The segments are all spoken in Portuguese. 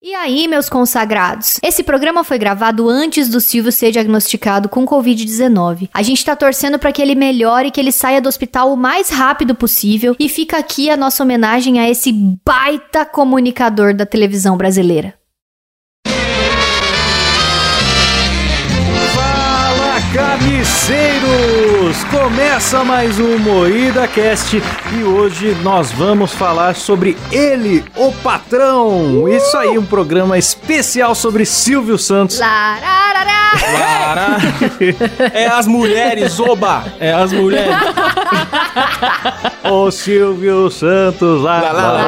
E aí, meus consagrados? Esse programa foi gravado antes do Silvio ser diagnosticado com Covid-19. A gente tá torcendo para que ele melhore e que ele saia do hospital o mais rápido possível. E fica aqui a nossa homenagem a esse baita comunicador da televisão brasileira. Carniceiros! Começa mais um Moída Cast e hoje nós vamos falar sobre ele, o patrão. Uh! Isso aí, um programa especial sobre Silvio Santos. Lararara. Lara. É as mulheres, oba! É as mulheres. o Silvio Santos. Lá, lá, lá, lá,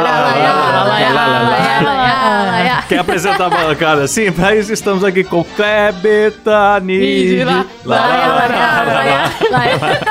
Quer apresentar a bancada assim? Para isso estamos aqui com Klebetanide.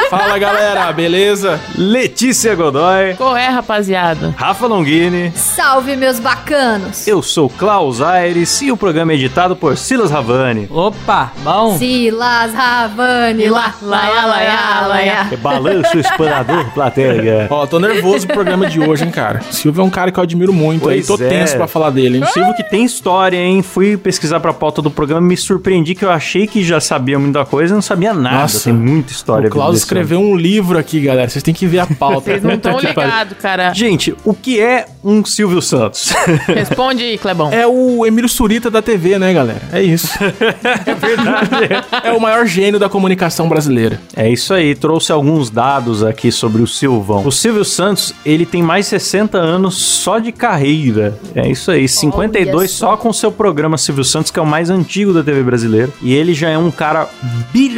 Fala galera, beleza? Letícia Godoy. Qual é, rapaziada? Rafa Longini. Salve, meus bacanos. Eu sou Klaus Aires e o programa é editado por Silas Ravani. Opa, bom. Silas Ravani, lá, lá, lá, lá, lá. É balanço explorador, plateia. Ó, tô nervoso pro programa de hoje, hein, cara. Silvio é um cara que eu admiro muito Pois aí, tô é. tenso pra falar dele, hein. Silvio que tem história, hein? Fui pesquisar pra pauta do programa me surpreendi que eu achei que já sabia muita coisa não sabia nada. Nossa. tem muita história. O Klaus escreveu um livro aqui, galera. Vocês têm que ver a pauta. Vocês não estão ligados, cara. Gente, o que é um Silvio Santos? Responde aí, Clebão. É o Emílio Surita da TV, né, galera? É isso. é verdade. É o maior gênio da comunicação brasileira. É isso aí, trouxe alguns dados aqui sobre o Silvão. O Silvio Santos, ele tem mais 60 anos só de carreira. É isso aí, 52 só. só com seu programa Silvio Santos, que é o mais antigo da TV brasileira. E ele já é um cara bilionário,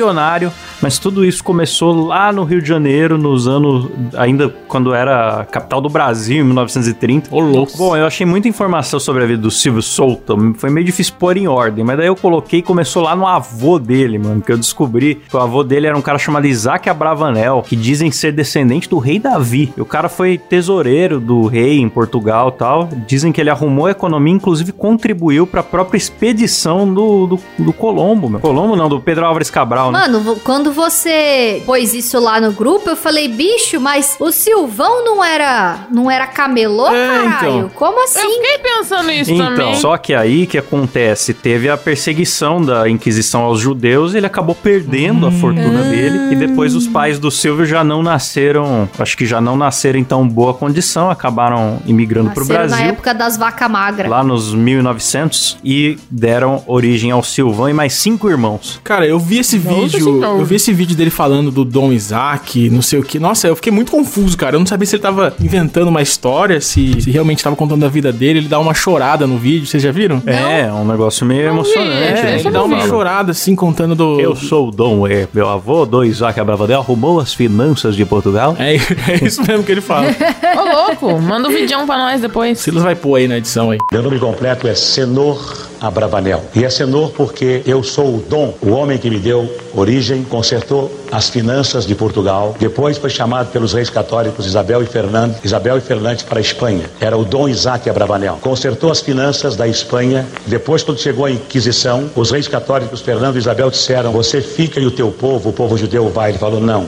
mas tudo isso começou lá no Rio de Janeiro, nos anos, ainda quando era a capital do Brasil, em 1930. Ô, louco. Bom, eu achei muita informação sobre a vida do Silvio Solta. Foi meio difícil pôr em ordem, mas daí eu coloquei e começou lá no avô dele, mano. Que eu descobri que o avô dele era um cara chamado Isaac Abravanel, que dizem ser descendente do rei Davi. E o cara foi tesoureiro do rei em Portugal e tal. Dizem que ele arrumou a economia, inclusive contribuiu pra própria expedição do, do, do Colombo, meu. Colombo não, do Pedro Álvares Cabral, né? Mano, quando você pôs isso lá no grupo, eu falei, bicho, mas o Silvão não era não era camelô, É, caralho? então. Como Eu assim? fiquei pensando nisso Então, também. só que aí que acontece, teve a perseguição da Inquisição aos judeus, ele acabou perdendo a fortuna dele e depois os pais do Silvio já não nasceram, acho que já não nasceram em tão boa condição, acabaram imigrando pro Nasceram na Brasil. época das vacas magras. Lá nos 1900 e deram origem ao Silvão e mais cinco irmãos. Cara, eu vi esse Vídeo. Eu vi esse vídeo dele falando do Dom Isaac, não sei o que. Nossa, eu fiquei muito confuso, cara. Eu não sabia se ele tava inventando uma história, se, se realmente tava contando a vida dele. Ele dá uma chorada no vídeo, vocês já viram? É, é um negócio meio Não vi, emocionante. é, né? É, ele dá não uma chorada assim, contando do. Eu sou o Dom, é, meu avô, do Isaac Abravanel, arrumou as finanças de Portugal. É, é isso mesmo que ele fala. Ô, louco, manda um vidão pra nós depois. Silas vai pôr aí na edição aí. Meu nome completo é Senor Abravanel. E é Senor porque eu sou o Dom, o homem que me deu origem, consertou as finanças de Portugal. Depois foi chamado pelos reis católicos Isabel e Fernando, Isabel e Fernandes para a Espanha. Era o Dom Isaac Abravanel. Consertou as finanças da Espanha. Depois, quando chegou a Inquisição, os reis católicos Fernando e Isabel disseram: Você fica e o teu povo, o povo judeu vai. Ele falou: Não,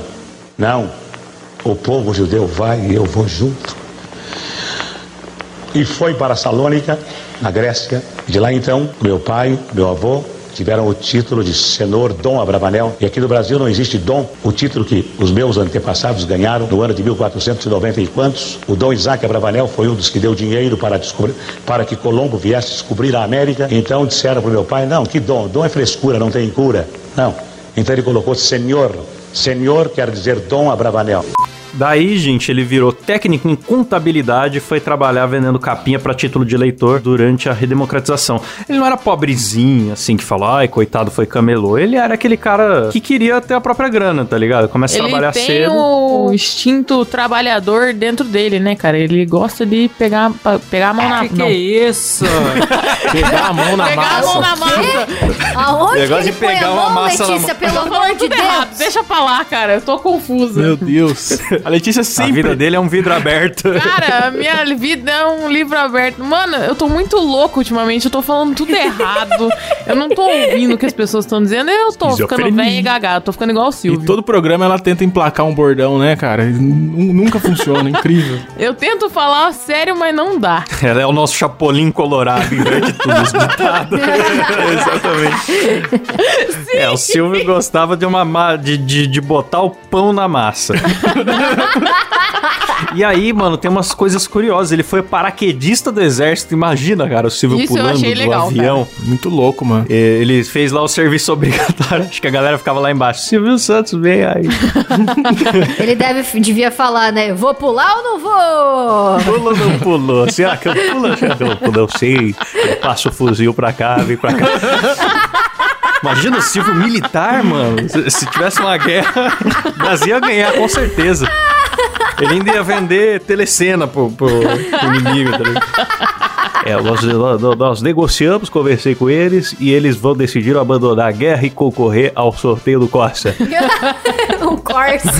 não. O povo judeu vai e eu vou junto e foi para Salônica, na Grécia. De lá então, meu pai, meu avô tiveram o título de Senhor Dom Abravanel. E aqui no Brasil não existe dom, o título que os meus antepassados ganharam no ano de 1490 e quantos. O Dom Isaac Abravanel foi um dos que deu dinheiro para descobrir, para que Colombo viesse descobrir a América. Então disseram para o meu pai: "Não, que dom? Dom é frescura, não tem cura". Não. Então ele colocou Senhor. Senhor quer dizer Dom Abravanel. Daí, gente, ele virou técnico em contabilidade e foi trabalhar vendendo capinha pra título de eleitor durante a redemocratização. Ele não era pobrezinho, assim, que falou, ai, coitado, foi camelô. Ele era aquele cara que queria ter a própria grana, tá ligado? Começa a Ele trabalhar tem cedo. o instinto trabalhador dentro dele, né, cara? Ele gosta de pegar, pegar a mão na... Que que não. é isso? Pegar a mão na Pegar a massa. mão na massa. Aonde Negócio que de ele põe pegar a uma mão, massa na Letícia, mão. pelo amor de Deus? errado. deixa pra lá, cara. Eu tô confusa. Meu Deus. A Letícia A sempre... vida dele é um vidro aberto. Cara, a minha vida é um livro aberto. Mano, eu tô muito louco ultimamente. Eu tô falando tudo errado. Eu não tô ouvindo o que as pessoas estão dizendo. Eu tô ficando velha e gaga. Eu tô ficando igual o E Silvio. todo programa ela tenta emplacar um bordão, né, cara? Nunca funciona, incrível. Eu tento falar sério, mas não dá. Ela é o nosso chapolim colorado, inverte tudo os ditados. Exatamente. É, o Silvio gostava de uma ma- de, de, de botar o pão na massa. E aí, mano, tem umas coisas curiosas. Ele foi paraquedista do exército. Imagina, cara, o Silvio Isso pulando do legal, avião. Muito louco, mano. Ele fez lá o serviço obrigatório. Acho que a galera ficava lá embaixo. Silvio Santos, vem aí. Ele deve, devia falar, né? Vou pular ou não vou? Pula ou não pulou? Será que eu pulo? Será que eu não pulo? Eu sei. Eu passo o fuzil pra cá, vem pra cá. Imagina o Silvio militar, mano. Se, se tivesse uma guerra, o Brasil ia ganhar, com certeza. Ele ainda ia vender telecena pro, pro, pro inimigo, tá ligado? É, nós, nós- nós negociamos, conversei com eles e eles vão decidir abandonar a guerra e concorrer ao sorteio do Corsa. um Corsa.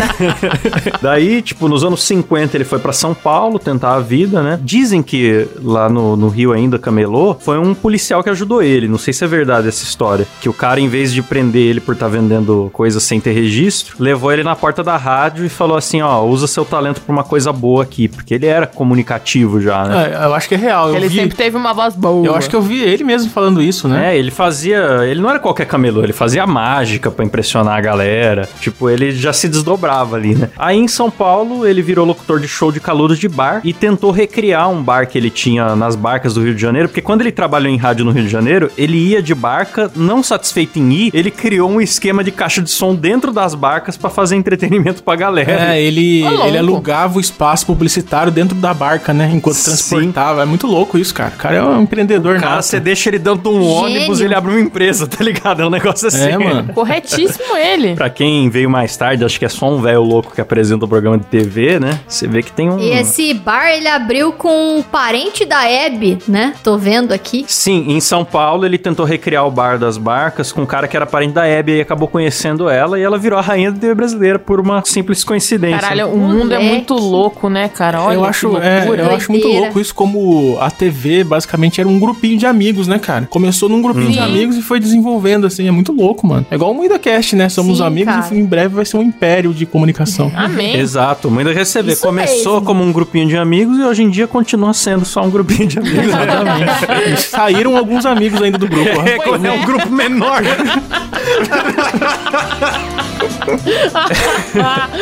Daí, tipo, nos anos 50 ele foi pra São Paulo tentar a vida, né? Dizem que lá no, no Rio ainda camelô, foi um policial que ajudou ele. Não sei se é verdade essa história. Que o cara, em vez de prender ele por estar vendendo coisas sem ter registro, levou ele na porta da rádio e falou assim: ó, usa seu talento pra uma coisa boa aqui. Porque ele era comunicativo já, né? É, eu acho que é real. Eu Ele vi, sempre teve uma voz boa. eu acho que eu vi ele mesmo falando isso, né? É, ele fazia. Ele não era qualquer camelô, ele fazia mágica pra impressionar a galera. Tipo, ele já se desdobrava ali, né? Aí em São Paulo, ele virou locutor de show de calouros de bar e tentou recriar um bar que ele tinha nas barcas do Rio de Janeiro, porque quando ele trabalhou em rádio no Rio de Janeiro, ele ia de barca, não satisfeito em ir, ele criou um esquema de caixa de som dentro das barcas pra fazer entretenimento pra galera. É, ele, louco. ele alugava o espaço publicitário dentro da barca, né? Enquanto Sim. transportava. É muito louco isso, cara. O cara é um empreendedor nato. você deixa ele dentro de um Gênio. ônibus, ele abre uma empresa, tá ligado? É um negócio assim. É, mano. Corretíssimo ele. Pra quem veio mais tarde, acho que é só um velho louco que apresenta o programa de TV, né? Você vê que tem um. E esse bar ele abriu com um parente da Hebe, né? Tô vendo aqui. Sim, em São Paulo ele tentou recriar o bar das barcas com um cara que era parente da Hebe e acabou conhecendo ela e ela virou a rainha da TV brasileira por uma simples coincidência. Caralho, o mundo é Moleque. muito louco, né, cara? Olha eu que acho, é, eu acho muito louco isso como a TV basicamente era um grupinho de amigos, né, cara? Começou num grupinho de Sim. amigos e foi desenvolvendo, assim, é muito louco, mano. É igual o MuidaCast, né? Somos Sim, amigos cara. e em breve vai ser um império de comunicação. Amém. Exato, muito receber. Isso Começou mesmo. como um grupinho de amigos e hoje em dia continua sendo só um grupinho de amigos. Exatamente. Saíram alguns amigos ainda do grupo. ó. É, quando é um grupo menor.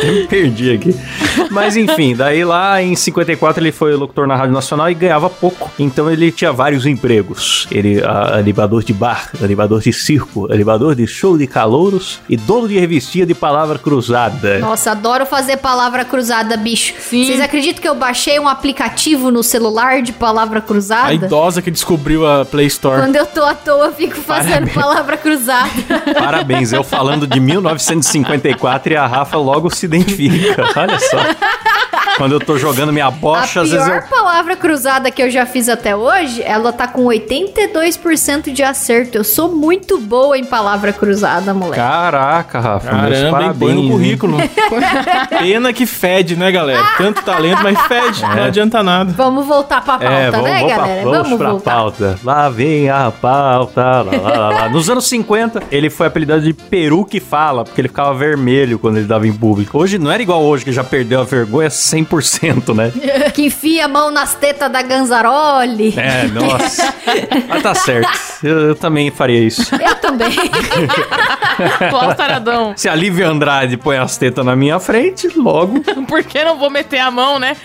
Eu me perdi aqui. Mas enfim, daí lá em 54 ele foi locutor na Rádio Nacional e ganhava pouco. Então ele tinha vários empregos. Ele animador de bar, animador de circo, animador de show de calouros e dono de revistinha de palavra cruzada. Nossa, adoro fazer palavra cruzada, bicho. Sim. Vocês acreditam que eu baixei um aplicativo no celular de palavra A cruzada? idosa que descobriu a Play Store. Quando eu tô à toa, eu fico fazendo palavra cruzada. Parabéns, eu falando de 1954 e a Rafa logo se identifica. Olha só. Quando eu tô jogando minha A bocha, às vezes eu pior palavra cruzada que eu já fiz até hoje, ela tá com 82% de acerto. Eu sou muito boa em palavra cruzada, moleque. Caraca, Rafa. meus Caramba, hein? Põe no parabéns, currículo. Pena que fede, né, galera? Tanto talento, mas fede. Não adianta nada. Vamos voltar pra pauta, É, vamos, né, vamos, pra, galera? vamos, pra voltar. pauta. Lá vem a pauta. Lá, lá, lá, lá. Nos anos 50, ele foi apelidado de Peru que fala, porque ele ficava vermelho quando ele dava em público. Hoje não era igual hoje, que já perdeu a vergonha 100%, né? Que enfia a mão nas tetas da Ganzaroli. É, nossa. Mas tá certo. Eu, eu também faria isso. Eu também. Atual taradão. Se a Lívia Andrade põe as tetas na minha frente, logo. Por que não vou meter a mão, né?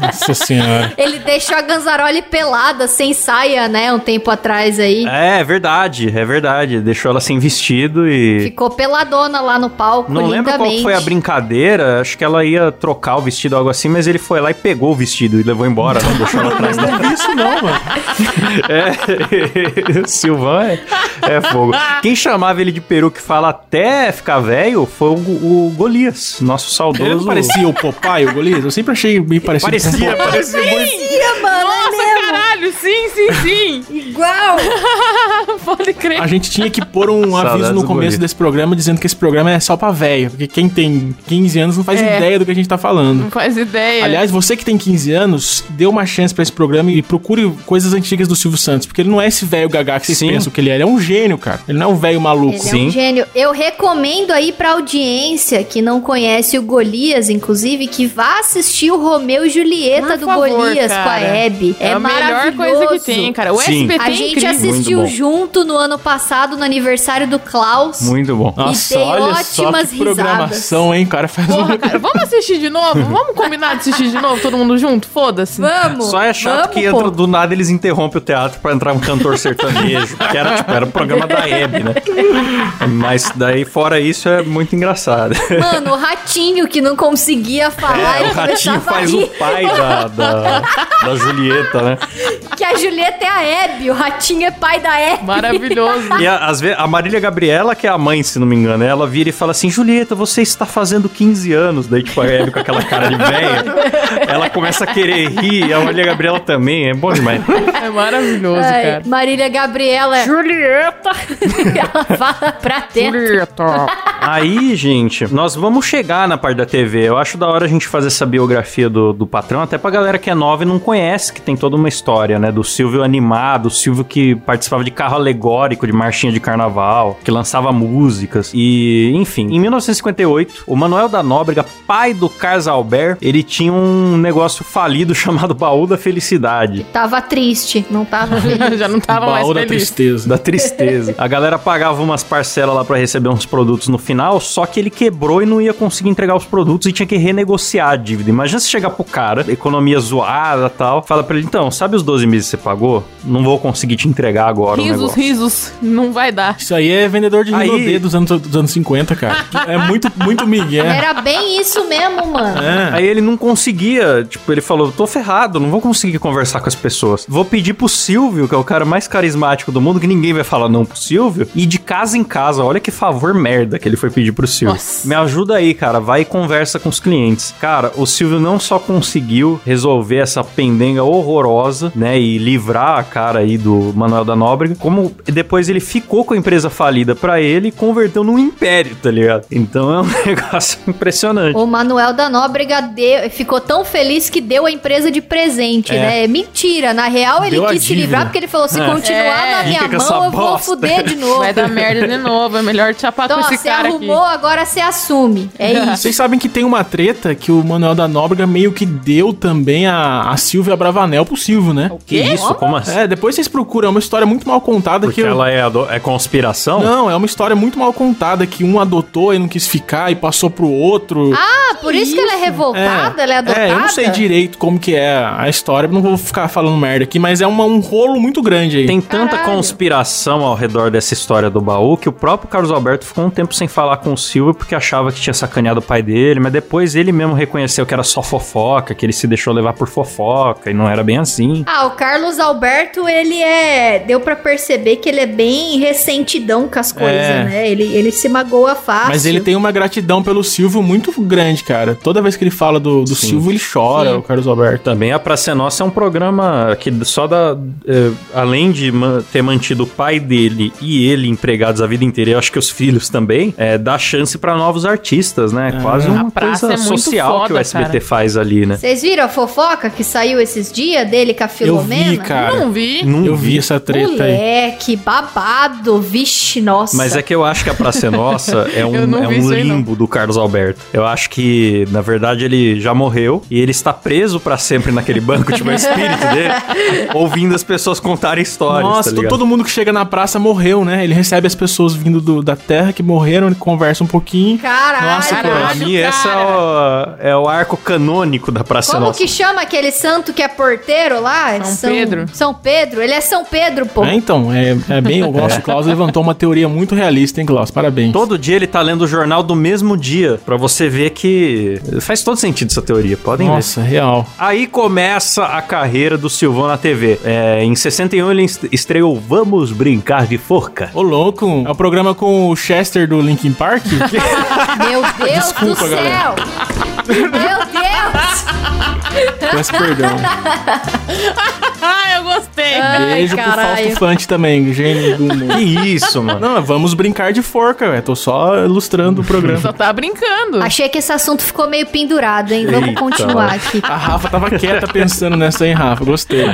Nossa senhora. Ele deixou a Ganzaroli pelada, sem saia, né? Um tempo atrás aí. É, é verdade, é verdade. Deixou ela sem vestido e. Ficou peladona lá no palco, Não lembro qual foi a brincadeira, acho que ela ia trocar o vestido ou algo assim, mas ele foi lá e pegou o vestido e levou embora, né? Deixou ela atrás da Não vi isso não, mano. É, o Silvan é, é fogo. Quem chamava ele de peru que fala até ficar velho foi o, o Golias, nosso saudoso. Ele não parecia o Popeye, o Golias? Eu sempre achei bem parecido com o Parecia, parecia muito. Ih, mano, Nossa, é caralho, sim, sim, sim. Igual. Pode crer. A gente tinha que pôr um Saudades aviso no começo desse programa dizendo que esse programa é só pra velho. Porque quem tem 15 anos não faz É. ideia do que a gente tá falando. Não faz ideia. Aliás, você que tem 15 anos, dê uma chance pra esse programa e procure coisas antigas do Silvio Santos. Porque ele não é esse velho gagá que vocês Sim. pensam que ele é. Ele é um gênio, cara. Ele não é um velho maluco. Ele é Sim. um gênio. Eu recomendo aí pra audiência que não conhece o Golias, inclusive, que vá assistir o Romeu e Julieta Por do favor, Golias cara. com a Hebe. É, É, a melhor maravilhoso. coisa que tem, cara. O Sim. SBT A é gente incrível. assistiu bom. Junto no ano passado, no aniversário do Klaus. Muito bom. Nossa, dei olha só ótimas que programação, hein, cara? Faz Porra, um... cara, vamos assistir de novo? Vamos combinar de assistir de novo, todo mundo junto? Foda-se. Vamos! Só é chato vamos, que entra do nada eles interrompem o teatro pra entrar um cantor sertanejo. que era, tipo, era o programa da Hebe, né? Mas daí, fora isso, é muito engraçado. Mano, o ratinho que não conseguia falar É, e o ratinho faz rir. o pai da, da, da Julieta, né? Que a Julieta é a Hebe, o ratinho é pai da Hebe. Maravilhoso. E a, às vezes, a Marília Gabriela, que é a mãe, se não me engano, ela vira e fala assim: Julieta, você está fazendo 15 anos. Daí, tipo, a Hebe com aquela cara de velha, ela começa a querer rir, e a Marília Gabriela também. É bom demais. É maravilhoso, Ai, cara. Marília Gabriela. Julieta! Ela fala pra teto. Julieta! Aí, gente, nós vamos chegar na parte da TV. Eu acho da hora a gente fazer essa biografia do, do patrão, até pra galera que é nova e não conhece, que tem toda uma história, né? Do Silvio animado, o Silvio que participava de carro alegórico, de marchinha de carnaval, que lançava músicas. E, enfim, em 1958, o Manuel da Nóbrega, pai do Carlos Albert, ele tinha um negócio falido chamado Baú da Felicidade. Tava triste, não tava feliz. Já não tava mais Baú da feliz. tristeza. Da tristeza. A galera pagava umas parcelas lá pra receber uns produtos no final, só que ele quebrou e não ia conseguir entregar os produtos e tinha que renegociar a dívida. Imagina se chegar pro cara, economia zoada e tal, fala pra ele, então, sabe os 12 meses que você pagou? Não vou conseguir te entregar agora Risos, negócio. risos. Não vai dar. Isso aí é vendedor de Aí- Rinodê dos anos, dos anos 50, cara. É muito, muito migué. Era bem isso mesmo, mano. É. Aí ele não conseguia, tipo, ele falou, tô ferrado, não vou conseguir conversar com as pessoas. Vou pedir pro Silvio, que é o cara mais carismático do mundo, que ninguém vai falar não pro Silvio, e de casa em casa, olha que favor merda que ele foi pedir pro Silvio. Nossa. Me ajuda aí, cara, vai e conversa com os clientes. Cara, o Silvio não só conseguiu resolver essa pendenga horrorosa, né, e livrar a cara aí do Manuel da Nóbrega, como depois ele ficou com a empresa falida pra ele e converteu num império, tá ligado? Então é um negócio impressionante. O Manuel da Nóbrega deu- ficou tão feliz que deu a empresa de presente, É. né? Mentira. Na real, ele Deu quis se livrar porque ele falou: se continuar É. na minha Fica mão, eu vou bosta. fuder de novo. Vai dar merda de novo. É melhor te chapar Então, com esse você cara arrumou, aqui. agora você assume. É isso. Vocês sabem que tem uma treta que o Manuel da Nóbrega meio que deu também a, a Silvia Bravanel pro Silvio, né? Que isso? Como assim? É, depois vocês procuram, é uma história muito mal contada Porque que eu- ela é, ado- é conspiração? Não, é uma história muito mal contada que um adotou e não quis ficar e passou pro outro. Ah, por isso, que ela é revoltada, ela é adotada. É, eu não sei direito como que é a história, não vou ficar falando merda aqui, mas é uma- um rolo muito grande aí. Tem tanta Caralho. conspiração ao redor dessa história do baú que o próprio Carlos Alberto ficou um tempo sem falar com o Silvio porque achava que tinha sacaneado o pai dele, mas depois ele mesmo reconheceu que era só fofoca, que ele se deixou levar por fofoca e não era bem assim. Ah, o Carlos Alberto, ele é. Deu pra perceber que ele é bem ressentidão com as coisas, É. né? Ele, ele se magoa fácil. Mas ele tem uma gratidão pelo Silvio muito grande, cara. Toda vez que ele fala do, do Sim. Silvio, ele chora, Sim. o Carlos Alberto. Também a Praça é Nossa é um programa que só dá. eh, além de ter mantido o pai dele e ele empregados a vida inteira, eu acho que os filhos também, é, dá chance pra novos artistas, né? Quase uma coisa é social que o foda, SBT cara. faz ali, né? Vocês viram a fofoca que saiu esses dias dele com a Eu Filomena? vi, cara. Não vi. Não Eu vi essa treta aí. Moleque, babado, vixe, nossa. Mas é que eu acho que a Praça é Nossa é um, Eu é um aí, limbo do Carlos Alberto. Eu acho que, na verdade, ele já morreu e ele está preso pra sempre naquele banco, tipo, é o espírito dele, ouvindo as pessoas contarem histórias. Nossa, tá to- ligado? todo mundo que chega na praça morreu, né? Ele recebe as pessoas vindo do- da terra que morreram, conversa um pouquinho. Caralho. Nossa, Pra Caralho, mim, esse é o, é o arco canônico da Praça é Como Nossa. que chama aquele santo que é porteiro lá? São Pedro. São Pedro. Ele é São Pedro, pô. É, então, é, é bem. O nosso Klaus levantou uma teoria muito realista, hein, Klaus? Parabéns. Todo dia ele tá lendo o jornal do mesmo dia, pra você ver que faz todo sentido essa teoria, podem ver. Nossa, real. Aí começa a carreira do Silvão na TV. É, em 61 ele est- estreou Vamos Brincar de Forca. Ô, louco, é o programa com o Chester do Linkin Park? Meu Deus Desculpa, do céu. Meu Deus. Peço perdão. Ah, eu gostei. Ai, Beijo pro. Fausto Fante também, gênio do humor. Que isso, mano. Não, vamos brincar de forca, velho. Tô só ilustrando o programa. Só tá brincando. Achei que esse assunto ficou meio pendurado, hein? Vamos Eita. continuar aqui. A Rafa tava quieta pensando nessa, hein, Rafa? Gostei.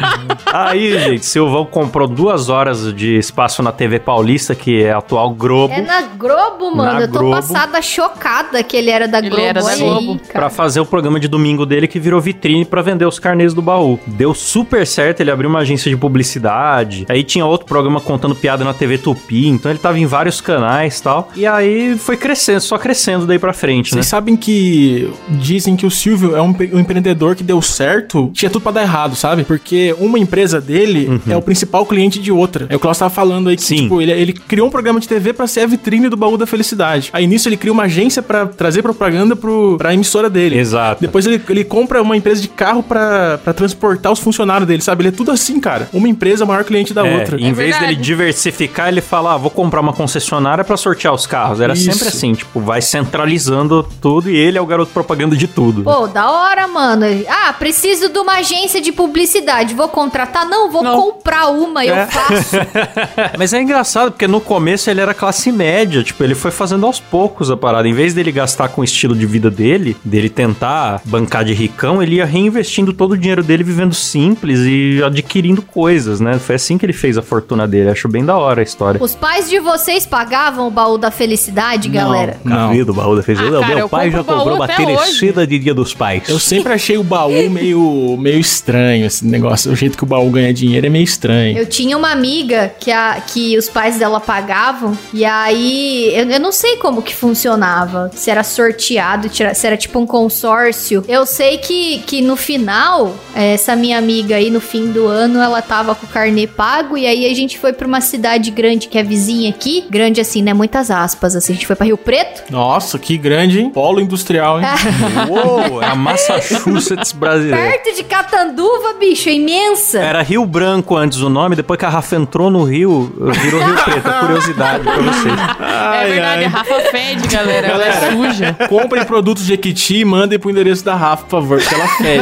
Aí, gente, Silvão comprou duas horas de espaço na TV Paulista, que é a atual Globo. É na Globo, mano. Na eu tô Globo. passada chocada que ele era da Ele Globo. era da Globo. aí, Pra fazer o programa de domingo dele que virou vitrine pra vender os carnês do baú. Deu super certo, ele abriu uma agência de publicidade. Aí tinha outro programa contando piada na TV Tupi, então ele tava em vários canais e tal. E aí foi crescendo, só crescendo daí pra frente, né? Vocês sabem que dizem que o Silvio é um, um empreendedor que deu certo, tinha tudo pra dar errado, sabe? Porque uma empresa dele é o principal cliente de outra. É o que Klaus tava falando aí, que, Sim. tipo, ele, ele criou um programa de TV pra ser a vitrine do baú da felicidade. Aí nisso ele cria uma agência pra trazer propaganda pro, pra emissora dele. Exato. Depois ele, ele compra uma empresa de carro pra, pra transportar os funcionários dele, sabe? Ele é tudo assim, cara. Uma empresa é o maior cliente da É, outra. em vez verdade. dele diversificar, ele fala: ah, vou comprar uma concessionária pra sortear os carros. Era Isso. sempre assim, tipo, vai centralizando tudo e ele é o garoto propaganda de tudo. Pô, da hora, mano. Ah, preciso de uma agência de publicidade. Vou contratar? Não, vou Não. comprar uma, eu É. faço. Mas é engraçado, porque no começo ele era classe média, tipo, ele foi fazendo aos poucos a parada. Em vez dele gastar com o estilo de vida dele, dele tentar bancar de ricão, ele ia reinvestindo todo o dinheiro dele vivendo simples e adquirindo coisas, né? Foi assim que ele fez a fortuna dele. Acho bem da hora a história. Os pais de vocês pagavam o baú da felicidade, galera? Não. Cavido, baú da fez. Ah, Não, cara, meu eu pai já comprou uma até Telecida de Dia dos Pais. Eu sempre achei o baú meio, meio estranho, esse negócio. O jeito que o baú ganha dinheiro é meio estranho. Eu tinha uma amiga que, a, que os pais dela pagavam, e aí eu, eu não sei como que funcionava. Se era sorteado, se era tipo um consórcio. Eu sei que, que no final, essa minha amiga aí, no fim do ano, ela tava com o carnê pago, e aí a gente foi pra uma cidade grande que é vizinha aqui. Grande assim, né? Muitas aspas, assim. A gente foi pra Rio Preto. Nossa, que grande, hein? Polo industrial, hein? Uou, é a Massachusetts brasileira. Perto de Catanduva, bicho, é imensa. Era Rio Branco antes o nome, depois que a Rafa entrou no Rio, virou Rio Preto. É Curiosidade pra vocês. é verdade, a Rafa fede, galera. Ela é suja. Comprem produtos Jequiti e mandem pro endereço da Rafa, por favor, porque ela fede.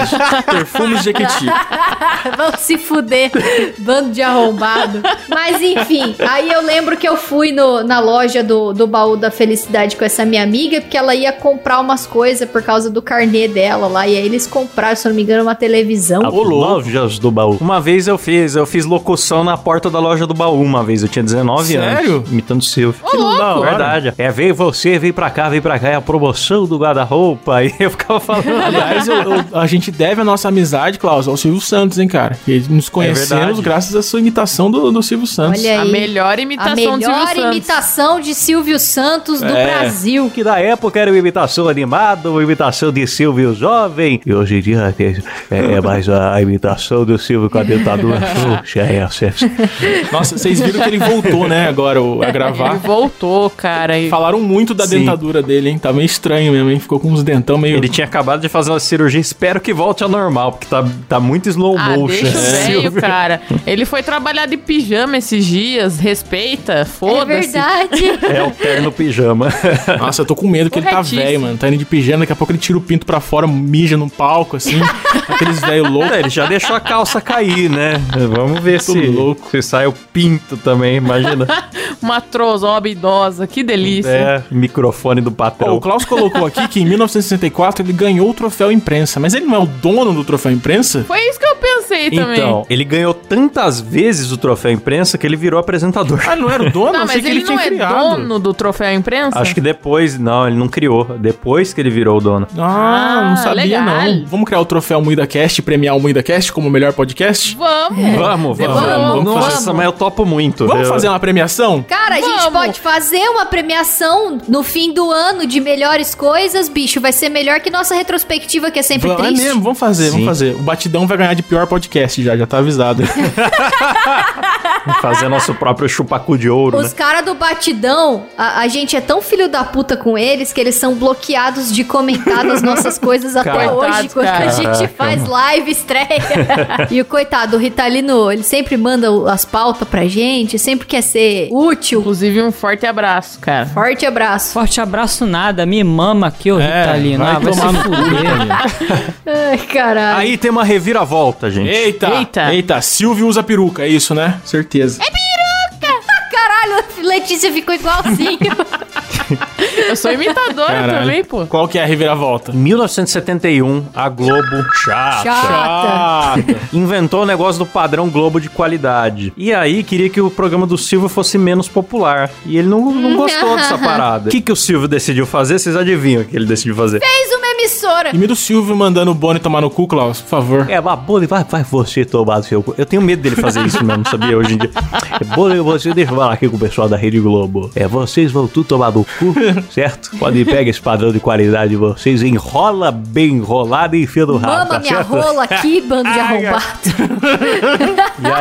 Perfumes Jequiti. Vão se fuder, bando de arrombado. Mas enfim, aí eu lembro que eu fui no- na loja do, do baú da felicidade com essa minha amiga, porque ela ia comprar umas coisas por causa do carnê dela lá. E aí eles compraram, se não me engano, uma televisão. As lojas do baú. Uma vez eu fiz, eu fiz locução na porta da loja do baú uma vez. Eu tinha 19 Sério? anos. Imitando o Silvio. Que da hora. Verdade. É, veio você, veio pra cá, veio pra cá. É a promoção do guarda-roupa. Aí eu ficava falando. Aliás, eu- eu- a gente deve a nossa amizade, Klaus, ao Silvio Santos, hein, cara? Que nos conhecemos verdade. graças à sua imitação do, do Silvio Santos. Olha A aí. melhor A imitação de Silvio melhor Santos. imitação de Silvio Santos do É. Brasil. que na época era uma imitação animada, uma imitação de Silvio jovem. E hoje em dia é, é mais a, a imitação do Silvio com a dentadura. Puxa, é essa. Nossa, vocês viram que ele voltou, né, agora o- a Ele gravar. voltou, cara. E... Falaram muito da Sim. dentadura dele, hein? Tá meio estranho mesmo, hein? Ficou com uns dentão meio. Ele tinha acabado de fazer uma cirurgia, espero que volte ao normal, porque tá, tá muito slow Ah, motion. deixa o velho, Silvio. cara. Ele foi trabalhar de pijama esses dias. Respeita, É foda-se. verdade. É o terno pijama. Nossa, eu tô com medo que ele tá velho, mano. Tá indo de pijama, daqui a pouco ele tira o pinto pra fora, mija num palco, assim. aqueles velho louco. É, ele já deixou a calça cair, né? Vamos ver se, louco. se sai o pinto também, imagina. Uma trozoba idosa, que delícia. É, microfone do patrão. o Klaus colocou aqui que em 1964 ele ganhou o troféu imprensa, mas ele não é o dono do troféu imprensa? Foi isso que eu pensei também. Então, ele ganhou tantas vezes o troféu imprensa que ele virou apresentador. Ah, não era o dono? Não, mas que ele, ele, tinha não é criado. dono do troféu imprensa? Acho que depois, não, ele não criou. Depois que ele virou o dono. Ah, Ah, não sabia legal. não. Vamos criar o troféu MuidaCast e premiar o MuidaCast como o melhor podcast? Vamos. Vamos, vamos. Vamos, Nossa, vamos. mas eu topo muito. Vamos Eu- fazer uma premiação? Cara, a gente Vamos. pode fazer uma premiação no fim do ano de melhores coisas, bicho. Vai ser melhor que nossa retrospectiva, que é sempre Vamos, é triste. Mesmo, vamos fazer, Sim. vamos fazer. O Batidão vai ganhar de pior podcast já, já tá avisado. Fazer nosso próprio chupacu de ouro, né? Os caras do Batidão, a, a gente é tão filho da puta com eles que eles são bloqueados de comentar das nossas coisas até hoje, quando a gente faz live, estreia. e o coitado, o Ritalino, ele sempre manda as pautas pra gente, sempre quer ser útil. Inclusive, um forte abraço, cara. Forte abraço. Forte abraço nada, me mama aqui, ô É, Ritalino. vai Ah, vai tomar no. Ai, caralho. Aí tem uma reviravolta, gente. Eita, Eita. eita. Silvio usa peruca, é isso, né? Certeza. Caralho, a Letícia ficou igualzinho. Eu sou imitadora Caralho. também, pô. Qual que é a reviravolta? Em 1971, a Globo, chata, Chata. inventou o negócio do padrão Globo de qualidade. E aí queria que o programa do Silvio fosse menos popular. E ele não, não gostou dessa parada. O que, que o Silvio decidiu fazer? Vocês adivinham o que ele decidiu fazer? Fez emissora. Imita o Silvio mandando o Boni tomar no cu, Klaus, por favor. É, mas Boni, vai, vai você tomar no seu cu. Eu tenho medo dele fazer isso mesmo, sabia? Hoje em dia. É, Boni, você deixa eu falar aqui com o pessoal da Rede Globo. É, vocês vão tudo tomar no cu, certo? Pode pegar esse padrão de qualidade de vocês, enrola bem enrolado e enfia no rabo, Mama tá minha certo? rola aqui, bando de arrombado.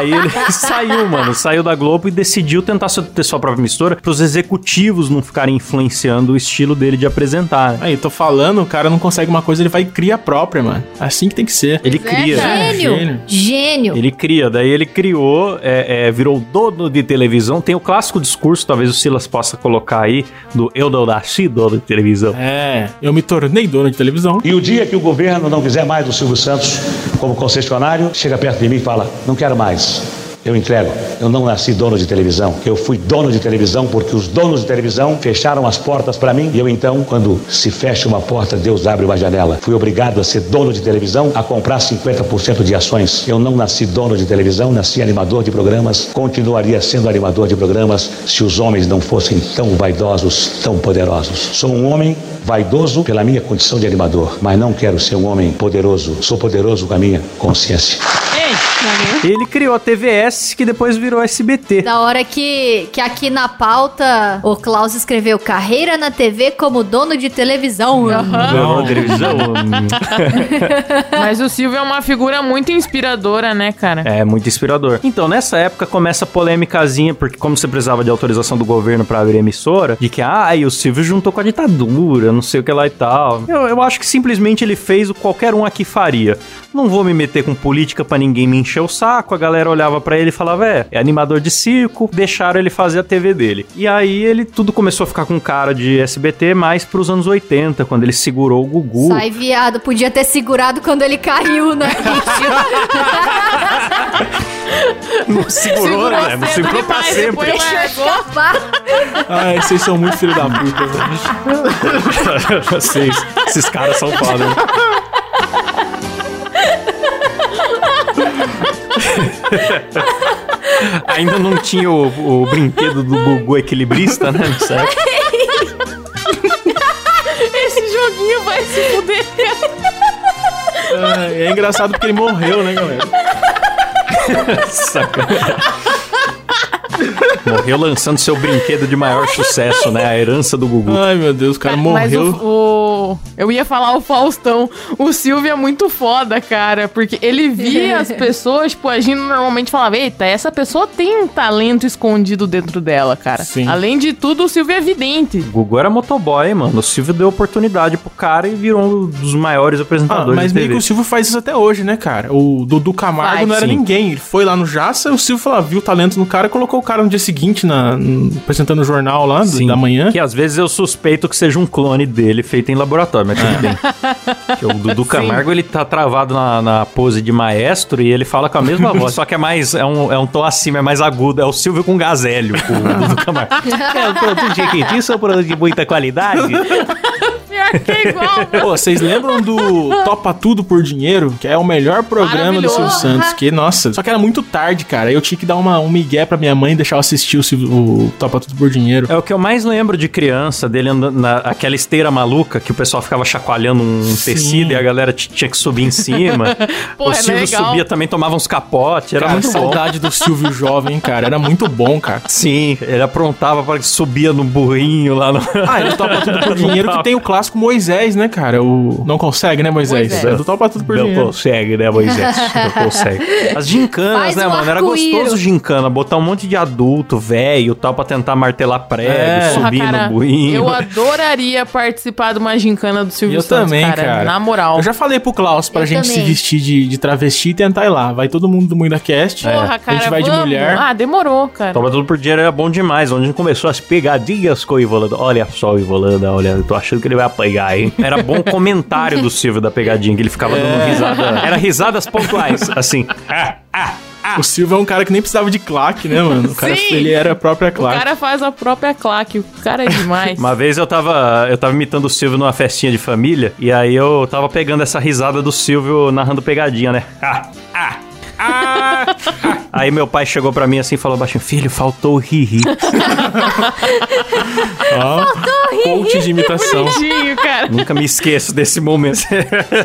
Aí ele saiu, mano, saiu da Globo e decidiu tentar ter sua própria emissora pros executivos não ficarem influenciando o estilo dele de apresentar. né? Aí, tô falando, o cara não consegue uma coisa, ele vai e cria a própria, mano. Assim que tem que ser. Ele cria. cara. Gênio. gênio. Gênio. Ele cria, daí ele criou, é, é, virou dono de televisão. Tem o clássico discurso, talvez o Silas possa colocar aí, do eu não nasci dono de televisão. É, eu me tornei dono de televisão. E o dia que o governo não quiser mais do Silvio Santos como concessionário, chega perto de mim e fala: não quero mais. Eu entrego. Eu não nasci dono de televisão. Eu fui dono de televisão porque os donos de televisão fecharam as portas para mim. E eu então, quando se fecha uma porta, Deus abre uma janela. Fui obrigado a ser dono de televisão, a comprar 50% de ações. Eu não nasci dono de televisão, nasci animador de programas. Continuaria sendo animador de programas se os homens não fossem tão vaidosos, tão poderosos. Sou um homem vaidoso pela minha condição de animador, mas não quero ser um homem poderoso. Sou poderoso com a minha consciência. Ele criou a TVS, que depois virou SBT. Da hora que, que aqui na pauta o Klaus escreveu carreira na TV como dono de televisão. Não, televisão. Mas o Silvio é uma figura muito inspiradora, né, cara? É, muito inspirador. Então, nessa época começa a polêmicazinha, porque como você precisava de autorização do governo pra abrir emissora, de que, ah, e o Silvio juntou com a ditadura, não sei o que lá e tal. Eu, eu acho que simplesmente ele fez o que qualquer um aqui faria. Não vou me meter com política pra ninguém me encher o saco. A galera olhava pra ele e falava, é, é animador de circo, deixaram ele fazer a TV dele. E aí ele tudo começou a ficar com cara de SBT mais pros anos 80, quando ele segurou o Gugu. Sai viado, podia ter segurado quando ele caiu, né? Não segurou, né? Não segurou pra sempre. depois Deixa eu largou. escapar. Ai, vocês são muito filho da puta, velho. Vocês, esses caras são foda. Ainda não tinha o, o brinquedo do Gugu equilibrista, né? Época. Esse joguinho vai se fuder. Ai, é engraçado porque ele morreu, né, galera? Saca. Morreu lançando seu brinquedo de maior sucesso, né? A herança do Gugu. Ai, meu Deus, o cara Mas morreu. o, o- Eu ia falar o Faustão. O Silvio é muito foda, cara. Porque ele via as pessoas, tipo, agindo normalmente e falava: Eita, essa pessoa tem um talento escondido dentro dela, cara. Sim. Além de tudo, o Silvio é evidente. O Gugu era motoboy, mano. O Silvio deu oportunidade pro cara e virou um dos maiores Ah, apresentadores mas de meio que o Silvio faz isso até hoje, né, cara? O Dudu Camargo não era sim. ninguém. Ele foi lá no Jaça, o Silvio falou, ah, viu o talento no cara, colocou o cara no dia seguinte, na, no- apresentando o jornal lá Sim, da manhã. Que às vezes eu suspeito que seja um clone dele feito em laboratório, mas tudo bem. Que o Dudu Camargo, ele tá travado na, na pose de maestro e ele fala com a mesma voz, só que é mais, é um, é um tom acima, é mais agudo. É o Silvio com gazélio, o Dudu Camargo. É um produto jequitinho, um produto de muita qualidade. Que é igual. Pô, vocês lembram do Topa Tudo por Dinheiro? Que é o melhor programa do. Silvio Santos. Que, nossa, só que era muito tarde, cara. Eu tinha que dar uma, um migué pra minha mãe e deixar eu assistir o, Silvio- o Topa Tudo por Dinheiro. É o que eu mais lembro de criança, dele andando naquela esteira maluca que o pessoal ficava chacoalhando um Sim. tecido e a galera tinha que subir em cima. Pô, o é Silvio legal. subia também, tomava uns capotes, era Cara, muito bom. saudade do Silvio jovem, cara. Era muito bom, cara. Sim, ele aprontava para que subia no burrinho lá no. Ah, ele topa tudo por dinheiro que tem o clássico Moisés, né, cara? O Não consegue, né, Moisés? Moisés. É do topa tudo por Não dinheiro. consegue, né, Moisés? Não consegue. As gincanas, Faz né, um mano? Era gostoso gincana. Botar um monte de adulto, velho, tal, pra tentar martelar prego, É. Porra, subir cara, no burrinho. eu adoraria participar de uma gincana do Silvio Eu Santos, também, cara, cara. Na moral. Eu já falei pro Klaus pra Eu gente também. se vestir de, de travesti e tentar ir lá. Vai todo mundo do Muita Cast. Porra, a cara, gente vai de vamos. mulher. Ah, demorou, cara. Toma tudo por dinheiro era bom demais. Onde a gente começou as pegadinhas com o Ivolanda. Olha só o Ivolanda, olha, eu tô achando que ele vai apanhar ai. Era bom comentário do Silvio da pegadinha, que ele ficava dando risada. Era risadas pontuais, assim. Ah, ah, ah. O Silvio é um cara que nem precisava de claque, né, mano? O cara, Sim. ele era a própria O claque. cara faz a própria claque. O cara é demais. Uma vez eu tava, eu tava imitando o Silvio numa festinha de família, e aí eu tava pegando essa risada do Silvio narrando pegadinha, né? Ah, ah, ah. Aí meu pai chegou pra mim assim e falou baixinho, filho, faltou o ri-ri. Ó, coach de imitação. Bonitinho, cara. Nunca me esqueço desse momento.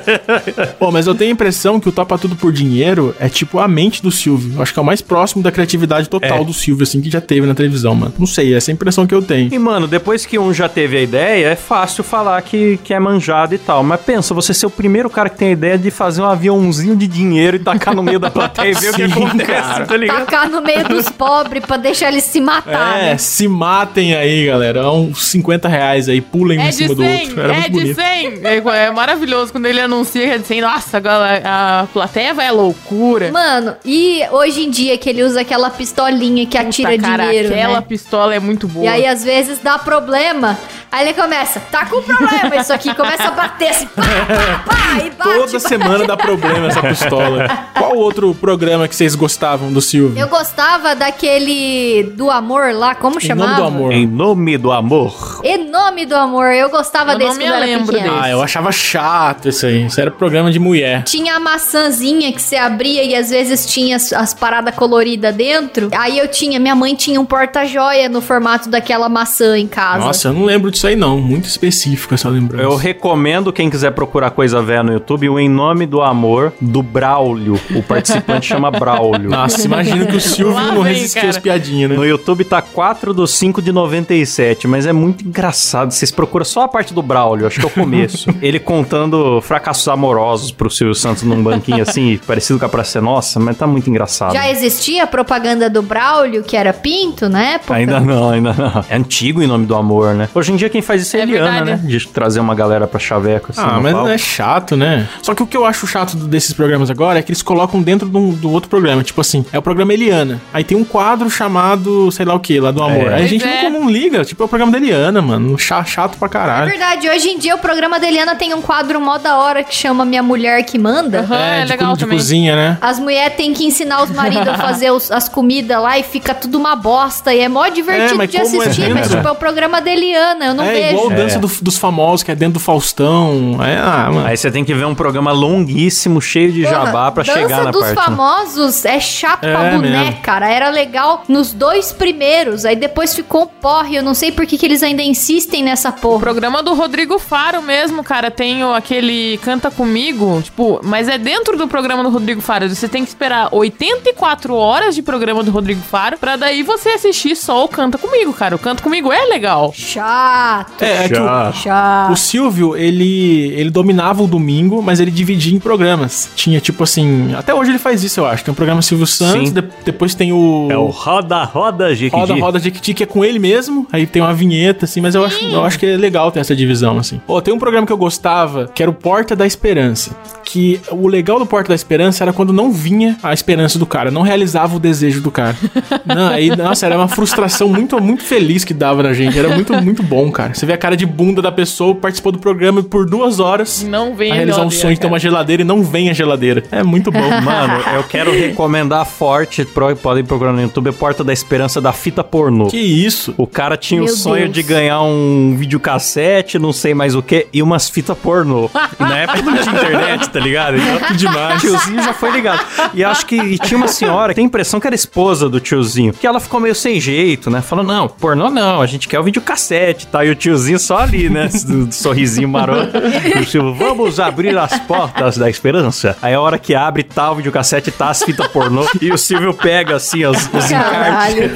Pô, mas eu tenho a impressão que o Topa Tudo por Dinheiro é tipo a mente do Silvio. Eu acho que é o mais próximo da criatividade total É. do Silvio, assim, que já teve na televisão, mano. Não sei, essa é a impressão que eu tenho. E, mano, depois que um já teve a ideia, é fácil falar que, que é manjado e tal. Mas pensa, você ser o primeiro cara que tem a ideia de fazer um aviãozinho de dinheiro e tacar no meio da plateia e ver o que Sim, acontece, cara. tá ligado? Tacar no meio dos pobres pra deixar eles se matar, É, né? se matem aí, galera. É uns 50 reais aí, pulem um É em de cima do 100, outro. Era é muito de bonito. 100. É, é maravilhoso quando ele anuncia que é de 100. Nossa, agora a plateia vai à loucura. Mano, e hoje em dia que ele usa aquela pistolinha que atira Puta, cara, dinheiro, aquela né? pistola é muito boa. E aí, às vezes, dá problema. Aí ele começa, tá com problema isso aqui. Começa a bater assim, pá, pá, pá, e bate. Toda semana dá problema essa pistola. Qual outro programa que vocês gostavam do Silvio? Eu gostava daquele do amor lá, como Em chamava? nome do amor. Em nome do amor. Em nome do amor. Eu gostava Eu desse não me quando eu lembro pequena. desse. Ah, eu achava chato isso aí. Isso era programa de mulher. Tinha a maçãzinha que você abria e às vezes tinha as, as paradas coloridas dentro. Aí eu tinha, minha mãe tinha um porta-joia no formato daquela maçã em casa. Nossa, eu não lembro disso aí não. Muito específico essa lembrança. Eu recomendo quem quiser procurar coisa velha no YouTube, o Em Nome do Amor, do Braulio. O participante chama Braulio. Nossa, imagino que o Silvio Lá não resistiu às piadinhas, né? No YouTube tá 4 do 5 de 97, mas é muito engraçado. Vocês procuram só a parte do Braulio, acho que é o começo. Ele contando fracassos amorosos pro Silvio Santos num banquinho assim, parecido com a Praça é Nossa, mas tá muito engraçado. Já existia a propaganda do Braulio, que era pinto na época? Ainda não, ainda não. É antigo em nome do amor, né? Hoje em dia quem faz isso é, É Eliana, verdade. né? De trazer uma galera pra chaveco, assim. Ah, no mas palco. não é chato, né? Só que o que eu acho chato desses programas agora é que eles colocam dentro do, do outro programa. Tipo assim, é o programa Eliana. Aí tem um quadro chamado, sei lá o que, lá do amor. É. Aí a gente Pois não, é. não liga. Tipo, é o programa da Eliana, mano. Cha- Chato pra É caralho. verdade, hoje em dia o programa da Eliana tem um quadro mó da hora que chama Minha Mulher que Manda. Aham, é, de, legal de também. cozinha, né? As mulheres têm que ensinar os maridos a fazer os- as comidas lá e fica tudo uma bosta. E é mó divertido É, mas de como é assistir, mas dentro? tipo, é o programa da Eliana, eu não é vejo. igual dança do- dos famosos, que é dentro do Faustão. É, ah, mano. Aí você tem que ver um programa longuíssimo, cheio de Porra, jabá pra Dança chegar na dos parte. né? famosos é chato É pra boneca, mesmo. cara. Era legal nos dois primeiros, aí depois ficou um porre. Eu não sei por que, que eles ainda insistem nessa O porra. programa do Rodrigo Faro mesmo, cara, tem o- aquele Canta Comigo, tipo, mas é dentro do programa do Rodrigo Faro. Você tem que esperar 84 horas de programa do Rodrigo Faro pra daí você assistir só o Canta Comigo, cara. O Canta Comigo é legal. Chato. É, é que o. Chato. o Silvio, ele, ele dominava o domingo, mas ele dividia em programas. Tinha, tipo assim... Até hoje ele faz isso, eu acho. Tem o programa Silvio Santos, de- depois tem o... É o Roda Roda Jequiti. Roda Roda Jequiti, que é com ele mesmo. Aí tem uma vinheta, assim, mas eu acho, eu acho que é legal ter essa divisão, assim. Ó, tem um programa que eu gostava, que era o Porta da Esperança. Que o legal do Porta da Esperança era quando não vinha a esperança do cara, não realizava o desejo do cara. não, aí, nossa, era uma frustração muito, muito feliz que dava na gente. Era muito, muito bom, cara. Você vê a cara de bunda da pessoa, participou do programa por duas horas. Não vem Pra a realizar um sonho de ter uma geladeira e não vem a geladeira. É muito bom. Mano, eu quero recomendar forte, pro- podem procurar no YouTube, Porta da Esperança da fita pornô. que isso? O cara tinha Meu o sonho Deus. de ganhar um videocassete, não sei mais o que, e umas fitas pornô. E na época não tinha internet, tá ligado? Então, Que demais. O tiozinho já foi ligado. E acho que e tinha uma senhora, tem a impressão que era esposa do tiozinho, que ela ficou meio sem jeito, né? Falou, não, pornô não, a gente quer o videocassete, tá? E o tiozinho só ali, né? Do sorrisinho maroto. E o tio, vamos abrir as portas da esperança. Aí a hora que abre, tá o videocassete, tá as fitas pornô, e o Silvio pega, assim, os, os encartes.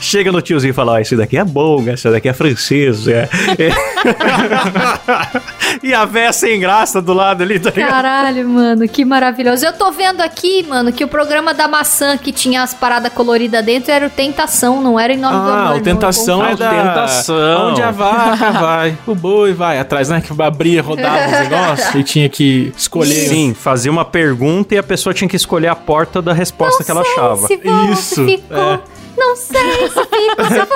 Chega no tiozinho e fala, ó, esse daqui é bom, essa daqui é francesa. É. e a véia sem graça do lado ali, tá ligado? Caralho, mano, que maravilhoso. Eu tô vendo aqui, mano, que o programa da maçã que tinha as paradas coloridas dentro era o Tentação, não era em nome do amor. Ah, não. o Tentação Ah, é o da... Tentação. Onde a vaca vai, o boi vai atrás, né? Que abria, rodava os negócios e tinha que escolher. Sim, fazia uma pergunta e a pessoa tinha que escolher a porta da resposta que ela achava. Se Isso, ficou. é. Não sei se ficou, se.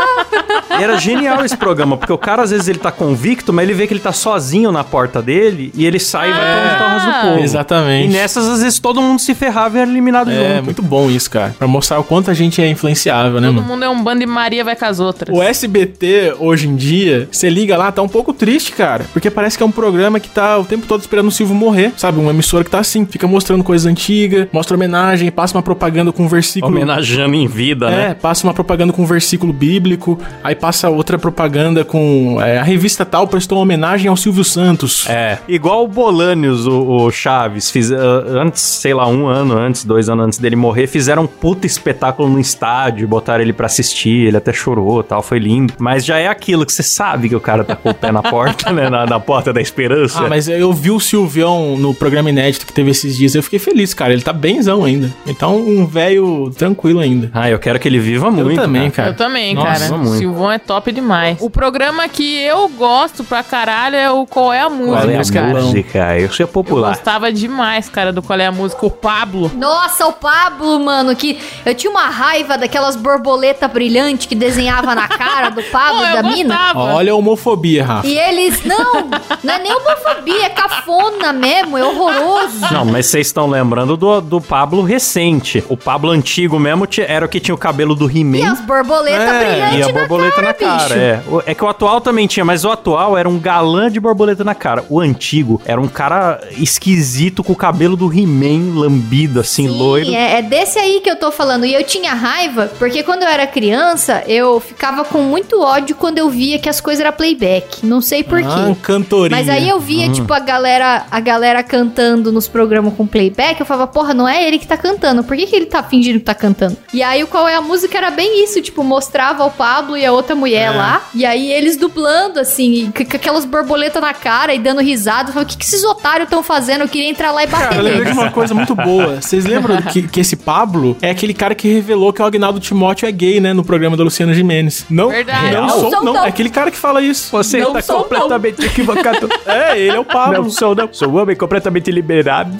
E era genial esse programa, porque o cara às vezes ele tá convicto, mas ele vê que ele tá sozinho na porta dele e ele sai e vai pra onde tá o resto do povo. E Exatamente. nessas, às vezes, todo mundo se ferrava e era eliminado É, junto. muito bom isso, cara. Pra mostrar o quanto a gente é influenciável, né, Todo mano? mundo é um bando de Maria vai com as outras. O SBT, hoje em dia, você liga lá, tá um pouco triste, cara. Porque parece que é um programa que tá o tempo todo esperando o Silvio morrer, sabe? Uma emissora que tá assim, fica mostrando coisas antigas, mostra homenagem, passa uma propaganda com um versículo. Homenageando em vida, É, né? Passa uma propaganda com um versículo bíblico, aí passa outra propaganda com é, a revista tal prestou uma homenagem ao Silvio Santos. É. Igual o Bolanios, o, o Chaves, fiz, ah, antes, sei lá, um ano antes, dois anos antes dele morrer, fizeram um puta espetáculo no estádio, botaram ele pra assistir, ele até chorou tal, foi lindo. Mas já é aquilo que você sabe que o cara tá com o pé na porta, né? Na, na porta da esperança. Ah, mas eu vi o Silvião no programa inédito que teve esses dias, eu fiquei feliz, cara. Ele tá benzão ainda. Então, um velho tranquilo ainda. Ah, eu quero que ele viva muito. também, cara. Eu também, Nossa, cara. muito. Silvão é top demais. O programa que eu gosto pra caralho é o Qual é a Música, Qual é a cara. música? Isso é Eu popular. gostava demais, cara, do Qual é a Música. O Pablo. Nossa, o Pablo, mano, que eu tinha uma raiva daquelas borboletas brilhantes que desenhava na cara do Pablo Pô, e eu da mina. Olha a homofobia, Rafa. E eles, não, não é nem homofobia, é cafona mesmo, é horroroso. Não, mas vocês estão lembrando do, do Pablo recente. O Pablo antigo mesmo era o que tinha o cabelo do E He-Man. as borboletas É, brilhantes E a na borboleta cara, na cara, é. É que o atual também tinha, mas o atual era um galã de borboleta na cara. O antigo era um cara esquisito com o cabelo do He-Man lambido, assim, Sim, loiro. É, é desse aí que eu tô falando. E eu tinha raiva, porque quando eu era criança, eu ficava com muito ódio quando eu via que as coisas eram playback. Não sei por Ah, quê. cantoria. Mas aí eu via, Hum. tipo, a galera, a galera cantando nos programas com playback. Eu falava, porra, não é ele que tá cantando. Por que, que ele tá fingindo que tá cantando? E aí, qual é a música era bem isso. Tipo, mostrava o Pablo e a outra mulher É. lá. E aí eles dublando, assim, com aquelas borboletas na cara e dando risada. Falava, o que, que esses otários estão fazendo? Eu queria entrar lá e bater Cara, eu lembrei de uma coisa muito boa. Vocês lembram que, que esse Pablo é aquele cara que revelou que o Agnaldo Timóteo é gay, né? No programa da Luciana Gimenez. Não, Verdade. não Real? sou, Não, não. não. É aquele cara que fala isso. Você Não tá sou, não. completamente equivocado. É, ele é o Pablo. Não sou, não. Sou homem completamente liberado.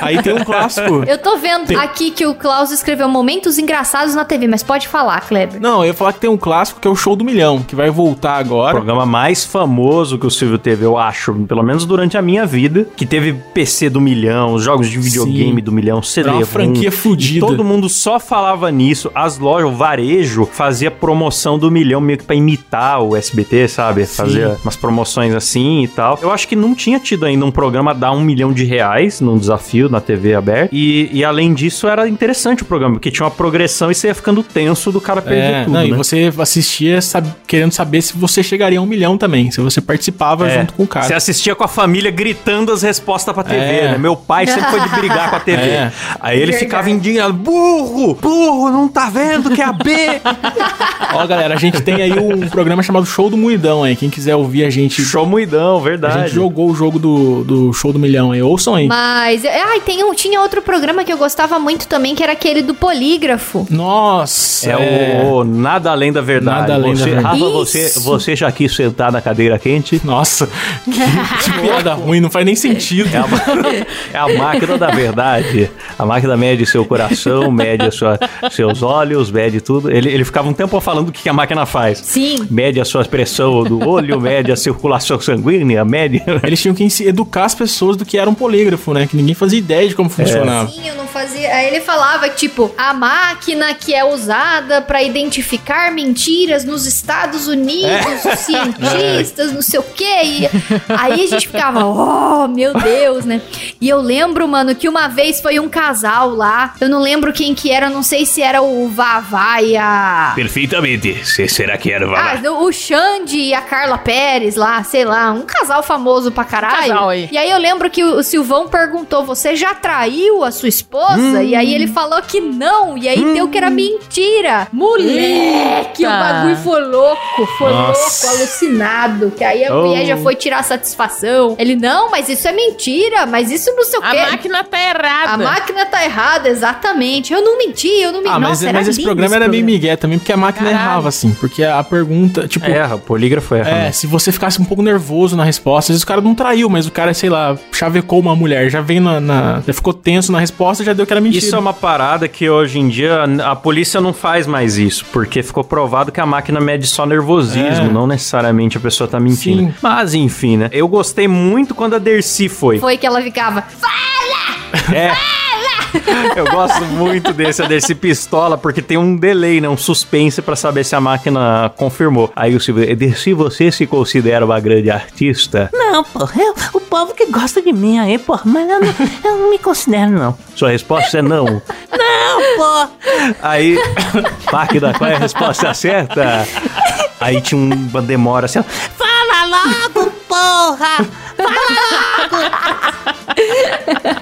Aí tem um clássico. Eu tô vendo Tem- aqui que o Klaus escreveu momentos engraçados na TV, mas pode falar, Kleber. Não, eu ia falar que tem um clássico que é o Show do Milhão, que vai voltar O agora. programa mais famoso que o Silvio teve, eu acho, pelo menos durante a minha vida, que teve PC do milhão, os jogos de videogame Sim. do milhão, CD Era uma franquia fudida. Todo mundo só falava nisso. As lojas, o varejo, fazia promoção do milhão meio que pra imitar o SBT, sabe? Fazia umas promoções assim e tal. Eu acho que não tinha tido ainda um programa dar um milhão de reais num desafio na TV aberta. E, e além disso, era interessante o programa, porque tinha uma progressão e você ia ficando tenso do cara perder É, tudo, não, e né? você assistia sab- querendo saber se você chegaria a um milhão também, se você participava É, junto com o cara. Você assistia com a família gritando as respostas pra TV, É. né? Meu pai sempre foi de brigar com a TV. É. Aí ele Verdade. ficava indignado. Burro! Burro, não tá vendo que é a B? Ó, galera, a gente tem aí um programa chamado Show do Muidão aí. Quem quiser ouvir a gente. Show muidão, A verdade. gente jogou o jogo do, do Show do Milhão aí. Ouçam aí. Mas, ai, tem um, tinha outro programa que eu gostava muito também, que era aquele do polígrafo. Nossa! É, o Nada Além da Verdade. Nada Além da você, Verdade. Rafa, você, você já quis sentar na cadeira quente? Nossa, que, que piada ruim, não faz nem sentido. É a, é a máquina da verdade. A máquina mede seu coração, mede a sua- seus olhos, mede tudo. Ele, ele ficava um tempo falando o que a máquina faz. Sim. Mede a sua pressão do olho, mede a circulação sanguínea, mede. Eles tinham que educar as pessoas do que era um polígrafo, né? Que ninguém fazia ideia de como funcionava. Sim, eu não fazia. Aí ele falava que, tipo, a máquina que é usada pra identificar mentiras nos Estados Unidos, os cientistas, não sei o quê. E aí a gente ficava, oh, meu Deus, né? E eu lembro, mano, que uma vez foi um casal lá. Eu não lembro quem que era, não sei se era o Vavá e a. Perfeitamente. Se- será que era? Ah, o Xande e a Carla Pérez lá, sei lá, um casal famoso pra caralho. Casal aí. E aí eu lembro que o, o Silvão perguntou: Você já traiu a sua esposa? E aí ele falou que não. E aí deu que era mentira. Moleque, o Eita. bagulho foi louco, foi Nossa. louco, alucinado. Que aí a Oh. mulher já foi tirar satisfação. Ele, não, mas isso é mentira, mas isso não sei o A quê. máquina tá errada. A máquina tá errada, exatamente. Eu não menti, eu não menti. Ah, mas, Nossa, era mas esse programa era meio migué também, porque a máquina Caralho. errava, assim. Porque a pergunta, tipo. É, o polígrafo erra. É, né? se você ficasse um pouco nervoso na resposta, às vezes o cara não traiu, mas o cara, sei lá, chavecou uma mulher, já vem na, na- já ficou tenso na resposta, já deu que era mentira. Isso é uma parada que hoje em dia a polícia não faz mais isso, porque ficou provado que a máquina mede só nervosismo, É. não necessariamente a pessoa tá mentindo. Sim. Mas enfim, né? Eu gostei muito quando a Dercy foi. Foi que ela ficava. É. Eu gosto muito desse Dercy pistola, porque tem um delay, né? Um suspense pra saber se a máquina confirmou. Aí o Silvio, Dercy, você se considera uma grande artista? Não, pô, eu- o povo que gosta de mim aí, pô, mas eu não, eu não me considero, não. Sua resposta é não. Não, pô. Aí, máquina, qual é a resposta certa? Aí tinha uma demora assim. Fala logo, porra!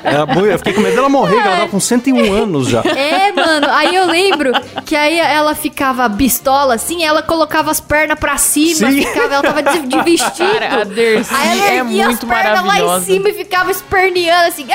Era muito- eu fiquei com medo dela morrer, que ela tava com 101 anos já. É, mano. Aí eu lembro que aí ela ficava bistola assim, ela colocava as pernas pra cima, Sim. ficava, ela tava de, de vestido. Cara, a Dercy Aí ela é erguia muito as pernas lá em cima e ficava esperneando assim.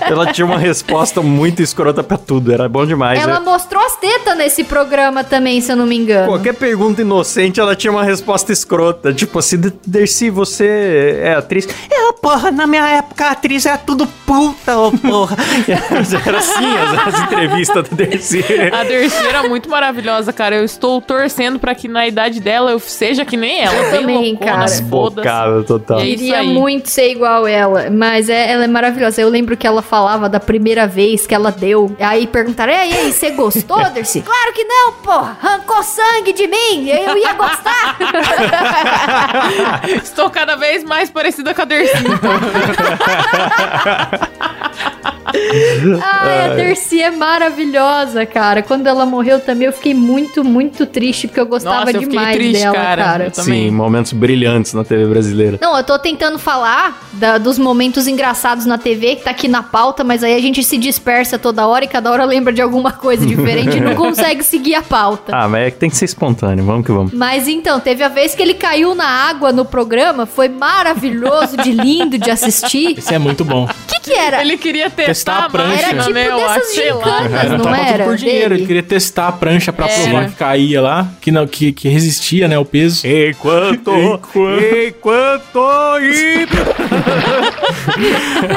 Ela tinha uma resposta muito escrota pra tudo, era bom demais. Ela É- mostrou as tetas nesse programa também, se eu não me engano. Qualquer pergunta inocente, ela tinha uma resposta escrota. Tipo assim, Dercy, você é atriz? Eu, porra, na minha época a atriz era tudo puta, ô porra. Era assim as, as entrevistas da Dercy. A Dercy era muito maravilhosa, cara. Eu estou torcendo pra que na idade dela eu seja que nem ela. Eu também, loucona, cara. foda-se. Bocada total. E aí- Queria muito ser igual ela, mas é- ela é maravilhosa. Eu lembro que ela falava da primeira vez que ela deu. Aí perguntaram: E aí, você gostou, Dercy? claro que não, porra! Arrancou sangue de mim! Eu ia gostar! Estou cada vez mais parecida com a Dercy. Ai, a Dercy é maravilhosa, cara. Quando ela morreu também, eu fiquei muito, muito triste, porque eu gostava Nossa, eu demais triste, dela, cara. cara. Sim, momentos brilhantes na TV brasileira. Não, eu tô tentando falar da- dos momentos engraçados na TV, que tá aqui na pauta, mas aí a gente se dispersa toda hora e cada hora lembra de alguma coisa diferente e não consegue seguir a pauta. Ah, mas é que tem que ser espontâneo, vamos que vamos. Mas então, teve a vez que ele caiu na água no programa, foi maravilhoso, de lindo de assistir. Esse é muito bom. O que que era? Ele queria testar, Testar a a prancha. Era tipo né? Eu dessas Era, não tava era por dinheiro. dele? Ele queria testar a prancha pra Era. provar que caía lá, que, não, que, que resistia, né, o peso. Enquanto, enquanto, e...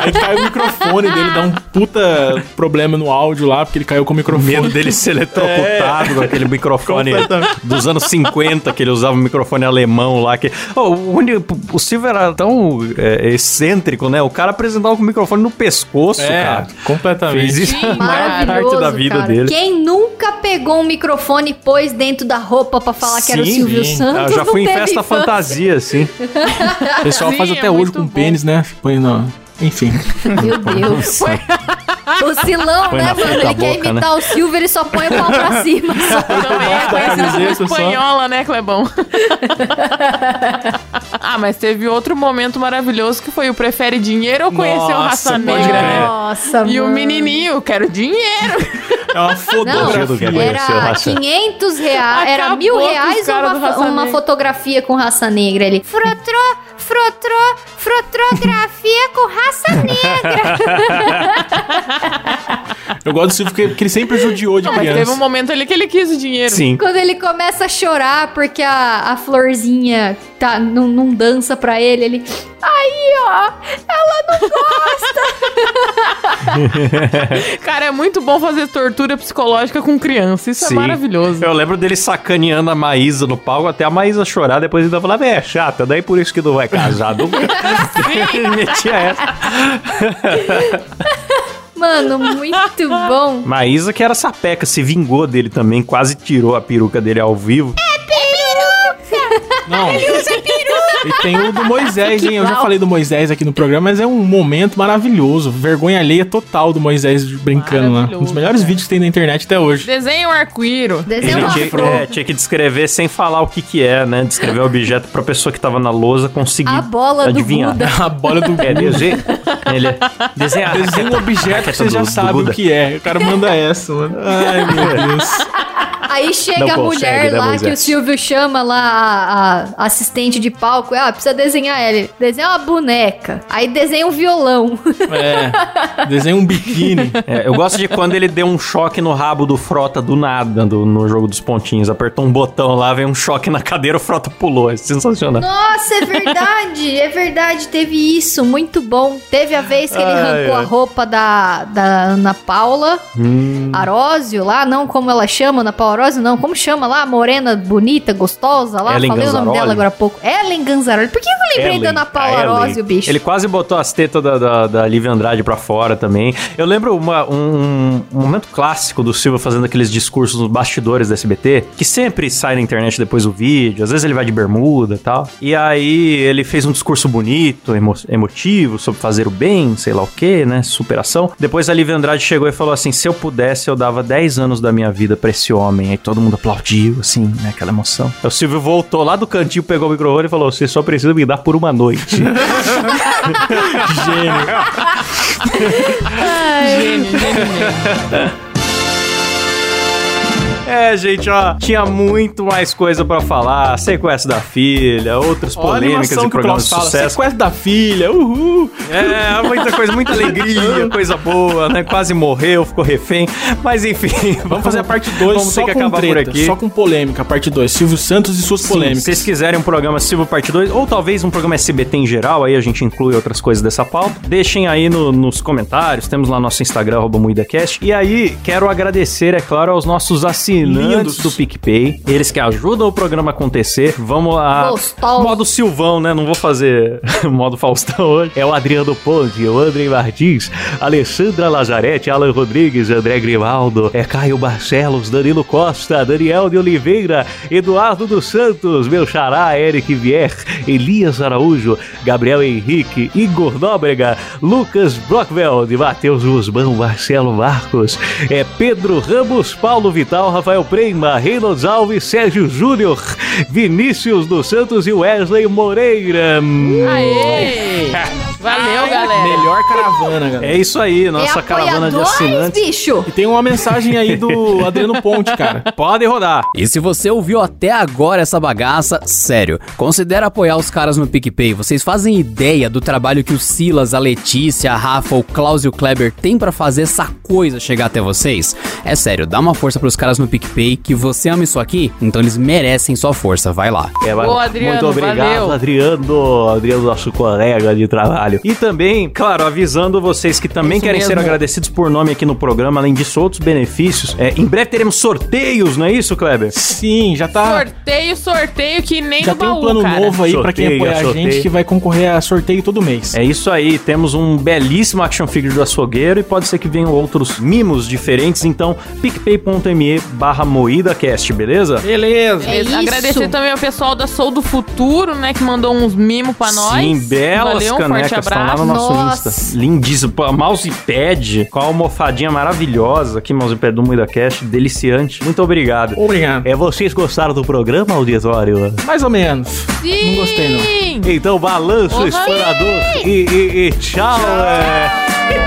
Aí cai o microfone dele, dá um puta problema no áudio lá, porque ele caiu com o O microfone. medo dele ser eletrocutado com aquele microfone dos anos 50, que ele usava um microfone alemão lá. Que... Oh, o, o Silvio era tão é, excêntrico, né? O cara apresentava com o microfone no pescoço, É, cara. completamente. Fez isso a maior parte da vida cara. dele. Quem nunca pegou um microfone e pôs dentro da roupa pra falar que era o Sim, Silvio sim. Santos? Eu já fui em festa infância. fantasia, assim. O pessoal Sim, faz é até hoje muito com bom. pênis, né? Põe no... Enfim. Meu Deus. o Silão, Põe né, mano? Ele quer boca, imitar o Silvio, ele só põe o pau pra cima. só. Também é conhecido como camiseta só. espanhola, né, Clebão? ah, mas teve outro momento maravilhoso que foi o Prefere Dinheiro ou Conhecer o Nossa, Raça pode Negra, né? Nossa, E o menininho, quero dinheiro. É uma Não, fotografia. do que o era Raça. 500 reais, era Acabou mil reais uma, Raça uma fotografia com raça negra. Ele, frotrô, frotrô, frotrografia com raça negra. Eu gosto do Silvio porque, porque ele sempre judiou de Não, mas criança. teve um momento ali que ele quis o dinheiro. Sim. Quando ele começa a chorar porque a, a florzinha tá, não, não dança pra ele, ele. Aí, ó, ela não Cara, é muito bom fazer tortura psicológica com criança. Isso Sim. é maravilhoso. Eu lembro dele sacaneando a Maísa no palco, até a Maísa chorar, depois ainda falava, é chata, daí por isso que não vai casar nunca. ele metia essa. Mano, muito bom. Maísa, que era sapeca, se vingou dele também, quase tirou a peruca dele ao vivo. Não. E tem o do Moisés, hein? Eu já falei do Moisés aqui no programa, mas é um momento maravilhoso. Vergonha alheia total do Moisés brincando lá. Um dos melhores vídeos que tem na internet até hoje. Desenha um arco-íro. Desenho Ele uma tinha, é, tinha que descrever sem falar o que que é, né? Descrever o objeto pra pessoa que tava na lousa conseguir A bola do adivinhar. Buda. A bola do É, desenha, ele desenha, Desenha um objeto que você do- já do sabe Buda. o que é. O cara manda essa, mano. Ai, meu Deus. Aí chega Não a mulher né, lá Moisés? que o Silvio chama lá, a, a assistente de palco. Ah, precisa desenhar ele. Desenha uma boneca. Aí desenha um violão. É. Desenha um biquíni. É, eu gosto de quando ele deu um choque no rabo do Frota do nada do- no jogo dos pontinhos. Apertou um botão lá, veio um choque na cadeira, o Frota pulou. É sensacional. Nossa, é verdade. é verdade, teve isso. Muito bom. Teve a vez que ele Ai, arrancou ai. a roupa da, da Ana Paula Arósio lá, não como ela chama, Ana Paula Arósio, não. Como chama lá? Morena, bonita, gostosa lá. Ellen Falei o nome Ganzaroli. dela agora há pouco. Ellen Ganzaroli. Por que eu lembrei Ellen, da Ana Paula. Arósio, bicho? Ele quase botou as tetas da, da, da Lívia Andrade pra fora também. Eu lembro uma- um, um momento clássico do Silva fazendo aqueles discursos nos bastidores da SBT, que sempre sai na internet depois do vídeo, às vezes ele vai de bermuda e tal. E aí ele fez um discurso bonito, emo- emotivo, sobre fazer o bem, sei lá o que, né? Superação. Depois a Lívia Andrade chegou e falou assim: se eu pudesse, eu dava 10 anos da minha vida pra esse homem. Aí todo mundo aplaudiu, assim, né? Aquela emoção. Aí o Silvio voltou lá do cantinho, pegou o microfone e falou: você só precisa me dar por uma noite. Gênio. Gênio, gênio, gênio. É, gente, ó, tinha muito mais coisa pra falar. Sequestro da filha, outras polêmicas e programas de fala. sucesso. Sequestro da filha, uhul. É, muita coisa, muita alegria, coisa boa, né? Quase morreu, ficou refém. Mas enfim, Vamos fazer a parte 2 Vamos só ter que acabar treta, por aqui. só com polêmica, parte 2. Silvio Santos e suas Sim, polêmicas. se vocês quiserem um programa Silvio Parte 2, ou talvez um programa SBT em geral, aí a gente inclui outras coisas dessa pauta, deixem aí no- nos comentários, temos lá nosso Instagram, arroba MuidaCast. E aí, quero agradecer, é claro, aos nossos assinantes Lindos. do PicPay, eles que ajudam o programa a acontecer. Vamos lá. Gostoso. Modo Silvão, né? Não vou fazer modo Faustão hoje. É o Adriano Ponte, o André Martins, Alessandra Lazarete, Alan Rodrigues, André Grimaldo, é Caio Barcelos, Danilo Costa, Daniel de Oliveira, Eduardo dos Santos, meu xará, Eric Vier, Elias Araújo, Gabriel Henrique, Igor Nóbrega, Lucas Brockveld, Matheus Guzmão, Marcelo Marcos, é Pedro Ramos, Paulo Vital, Rafael Prema, Reynolds Alves, Sérgio Júnior, Vinícius dos Santos e Wesley Moreira. Aê! Valeu, galera. Melhor caravana, galera. É isso aí, nossa é caravana de assinantes. bicho. E tem uma mensagem aí do Adriano Ponte, cara. Pode rodar. E se você ouviu até agora essa bagaça, sério, considera apoiar os caras no PicPay. Vocês fazem ideia do trabalho que o Silas, a Letícia, a Rafa, o Klaus e o Kleber têm pra fazer essa coisa chegar até vocês? É sério, dá uma força pros caras no PicPay, que você ama isso aqui, então eles merecem sua força, vai lá. É, Boa, Adriano, Muito obrigado, valeu. Adriano. Adriano, nosso colega de trabalho. E também, claro, avisando vocês que também Isso querem ser mesmo. agradecidos por nome aqui no programa, além disso, outros benefícios. É, em breve teremos sorteios, não é isso, Kleber? Sim, já tá. Sorteio, sorteio que nem Já no tem baú, um plano cara. novo aí pra quem Sorteio, apoiar a sorteio. gente que vai concorrer a sorteio todo mês. É isso aí, temos um belíssimo action figure do açougueiro e pode ser que venham outros mimos diferentes, então picpay.me barra moídacast, beleza? Beleza. É isso. Agradecer também ao pessoal da Soul do Futuro, né, que mandou uns mimos pra nós. Sim, belas Valeu, um forte canecas estão lá abraço. no nosso Nossa. Insta. Lindíssimo. Pô, Mousepad com a almofadinha maravilhosa aqui, mousepad do MuidaCast, deliciante. Muito obrigado. Obrigado. É, vocês gostaram do programa, auditório? Mais ou menos. Sim. Não gostei, não. Então, balanço explorador e, e- e tchau. é.